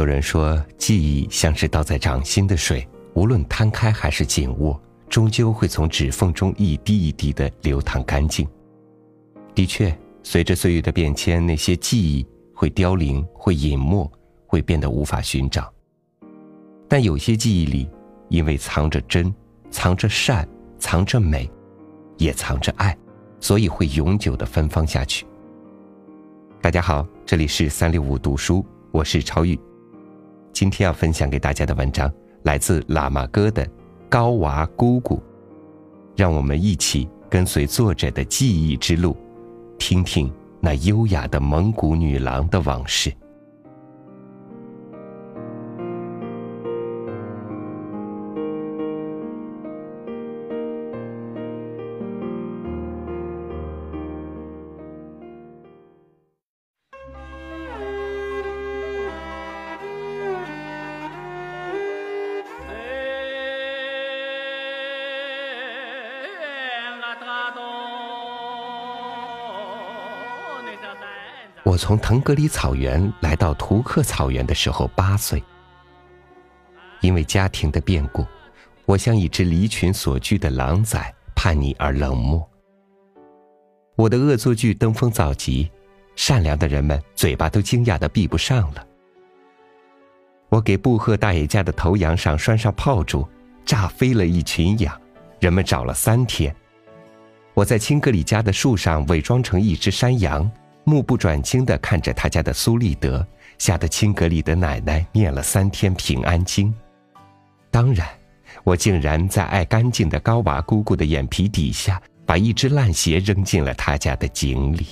有人说，记忆像是倒在掌心的水，无论摊开还是紧握，终究会从指缝中一滴一滴的流淌干净。的确，随着岁月的变迁，那些记忆会凋零，会隐没，会变得无法寻找。但有些记忆里，因为藏着真，藏着善，藏着美，也藏着爱，所以会永久的芬芳下去。大家好，这里是三六五读书，我是超宇。今天要分享给大家的文章来自喇嘛哥的《高娃姑姑》，让我们一起跟随作者的记忆之路，听听那优雅的蒙古女郎的往事。从腾格里草原来到图克草原的时候八岁，因为家庭的变故，我像一只离群所居的狼崽，叛逆而冷漠。我的恶作剧登峰造极，善良的人们嘴巴都惊讶的闭不上了。我给布赫大爷家的头羊上拴上炮竹，炸飞了一群羊，人们找了三天。我在青格里家的树上伪装成一只山羊。目不转睛地看着他家的苏利德，吓得青格里的奶奶念了三天平安经。当然，我竟然在爱干净的高娃姑姑的眼皮底下，把一只烂鞋扔进了他家的井里。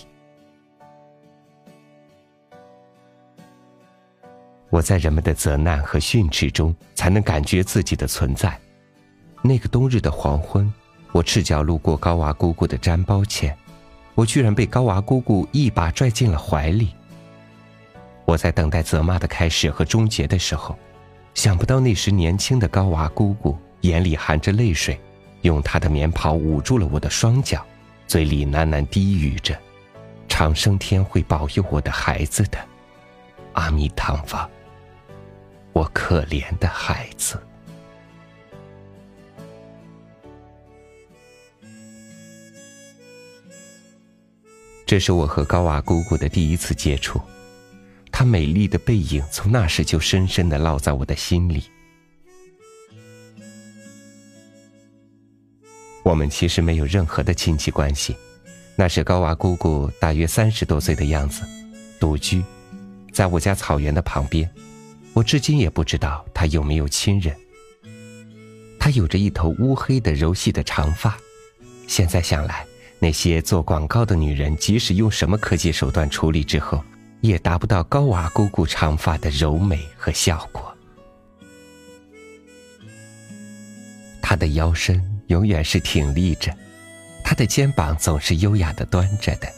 我在人们的责难和训斥中，才能感觉自己的存在。那个冬日的黄昏，我赤脚路过高娃姑姑的毡包前。我居然被高娃姑姑一把拽进了怀里。我在等待责骂的开始和终结的时候，想不到那时年轻的高娃姑姑眼里含着泪水，用她的棉袍捂住了我的双脚，嘴里喃喃低语着：“长生天会保佑我的孩子的，阿弥陀佛。”我可怜的孩子。这是我和高娃姑姑的第一次接触，她美丽的背影从那时就深深的烙在我的心里。我们其实没有任何的亲戚关系，那是高娃姑姑大约三十多岁的样子，独居，在我家草原的旁边。我至今也不知道她有没有亲人。她有着一头乌黑的柔细的长发，现在想来。那些做广告的女人，即使用什么科技手段处理之后，也达不到高娃姑姑长发的柔美和效果。她的腰身永远是挺立着，她的肩膀总是优雅的端着的，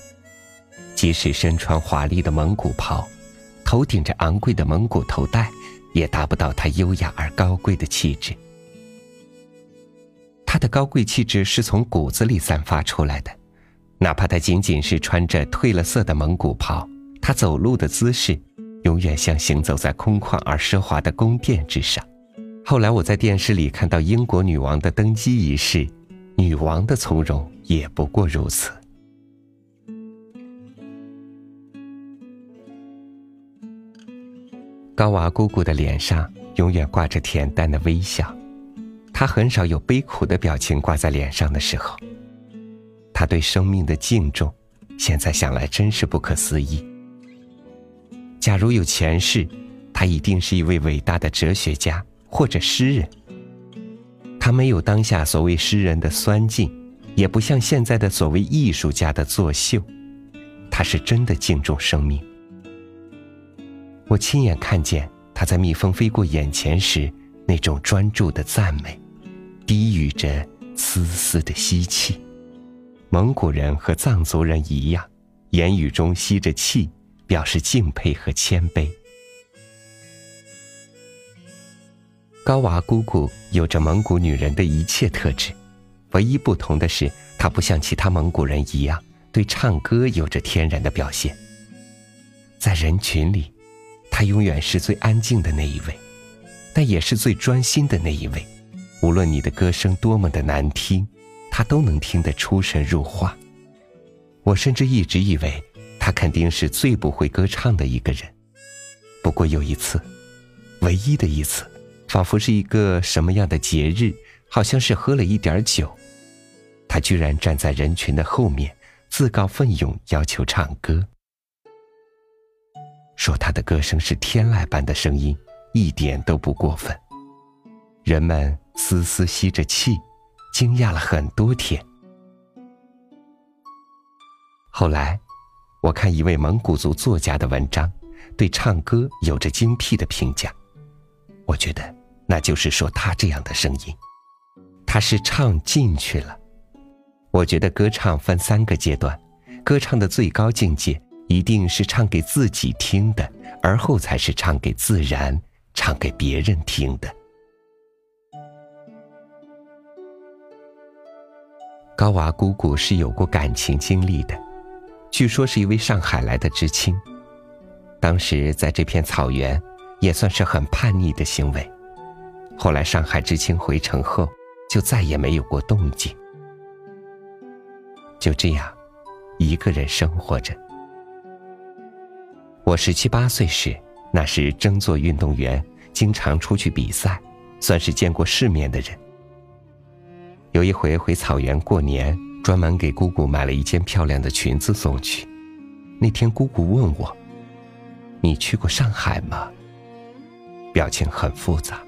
即使身穿华丽的蒙古袍，头顶着昂贵的蒙古头带，也达不到她优雅而高贵的气质。她的高贵气质是从骨子里散发出来的，哪怕她仅仅是穿着褪了色的蒙古袍，她走路的姿势，永远像行走在空旷而奢华的宫殿之上。后来我在电视里看到英国女王的登基仪式，女王的从容也不过如此。高娃姑姑的脸上永远挂着恬淡的微笑。他很少有悲苦的表情挂在脸上的时候，他对生命的敬重，现在想来真是不可思议。假如有前世，他一定是一位伟大的哲学家或者诗人。他没有当下所谓诗人的酸劲，也不像现在的所谓艺术家的作秀，他是真的敬重生命。我亲眼看见他在蜜蜂飞过眼前时那种专注的赞美。低语着丝丝的吸气，蒙古人和藏族人一样，言语中吸着气，表示敬佩和谦卑。高娃姑姑有着蒙古女人的一切特质，唯一不同的是，她不像其他蒙古人一样对唱歌有着天然的表现。在人群里，她永远是最安静的那一位，但也是最专心的那一位。无论你的歌声多么的难听，他都能听得出神入化。我甚至一直以为他肯定是最不会歌唱的一个人。不过有一次，唯一的一次，仿佛是一个什么样的节日，好像是喝了一点酒，他居然站在人群的后面，自告奋勇要求唱歌，说他的歌声是天籁般的声音，一点都不过分。人们嘶嘶吸着气，惊讶了很多天。后来，我看一位蒙古族作家的文章。对唱歌有着精辟的评价，我觉得那就是说他这样的声音，他是唱进去了。我觉得歌唱分三个阶段，歌唱的最高境界一定是唱给自己听的，而后才是唱给自然、唱给别人听的。高娃姑姑是有过感情经历的，据说是一位上海来的知青。当时在这片草原，也算是很叛逆的行为。后来上海知青回城后，就再也没有过动静。就这样，一个人生活着。我十七八岁时，那时争做运动员，经常出去比赛，算是见过世面的人。有一回回草原过年，专门给姑姑买了一件漂亮的裙子送去。那天姑姑问我。你去过上海吗？表情很复杂。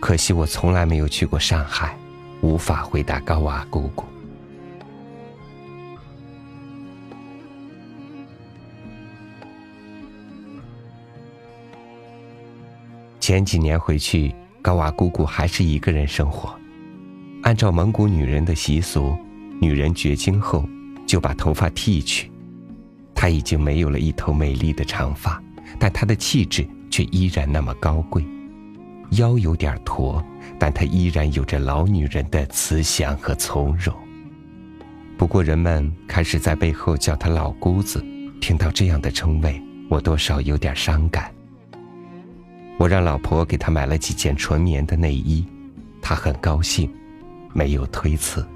可惜我从来没有去过上海，无法回答高娃姑姑。前几年回去，高娃姑姑还是一个人生活。按照蒙古女人的习俗，女人绝经后就把头发剃去。她已经没有了一头美丽的长发，但她的气质却依然那么高贵。腰有点驼，但她依然有着老女人的慈祥和从容。不过人们开始在背后叫她老姑子，听到这样的称谓，我多少有点伤感。我让老婆给她买了几件纯棉的内衣，她很高兴，没有推辞。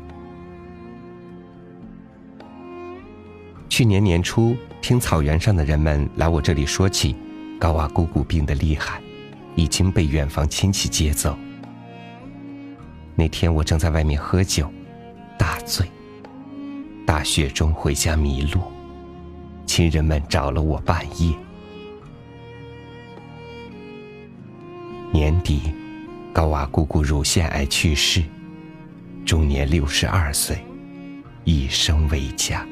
去年年初，听草原上的人们来我这里说起，高娃姑姑病得厉害，已经被远房亲戚接走。那天我正在外面喝酒，大醉，大雪中回家迷路，亲人们找了我半夜。年底，高娃姑姑乳腺癌去世，终年六十二岁，一生为家。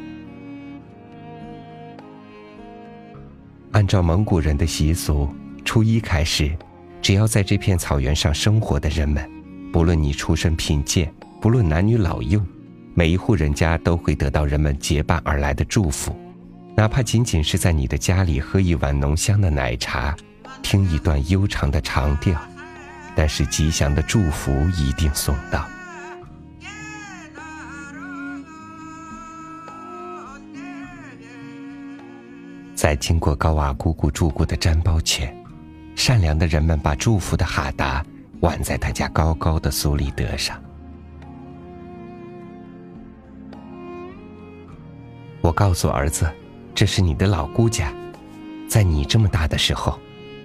按照蒙古人的习俗，初一开始，只要在这片草原上生活的人们，不论你出身贫贱，不论男女老幼，每一户人家都会得到人们结伴而来的祝福，哪怕仅仅是在你的家里喝一碗浓香的奶茶，听一段悠长的长调，但是吉祥的祝福一定送到。在经过高娃姑姑住过的毡包前，善良的人们把祝福的哈达挽在他家高高的苏里德上。我告诉儿子：“这是你的老姑家，在你这么大的时候，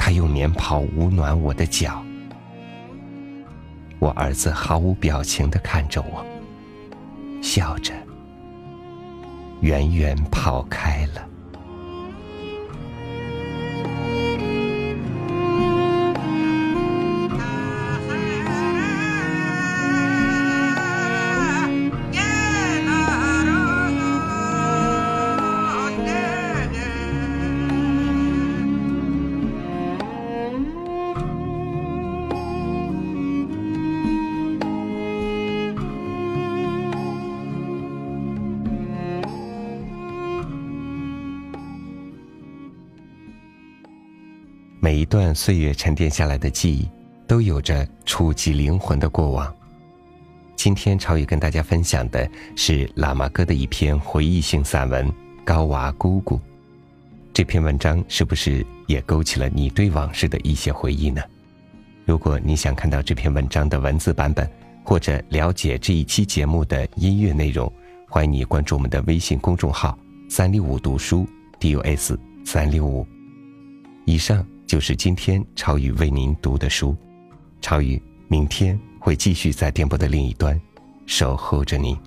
他用棉袍捂暖我的脚。”我儿子毫无表情的看着我，笑着，远远跑开了。每一段岁月沉淀下来的记忆，都有着触及灵魂的过往。今天朝雨跟大家分享的是喇嘛哥的一篇回忆性散文《高娃姑姑》。这篇文章是不是也勾起了你对往事的一些回忆呢？如果你想看到这篇文章的文字版本，或者了解这一期节目的音乐内容，欢迎你关注我们的微信公众号“三六五读书 ”，DUS 三六五。以上就是今天超宇为您读的书，超宇明天会继续在电波的另一端守候着你。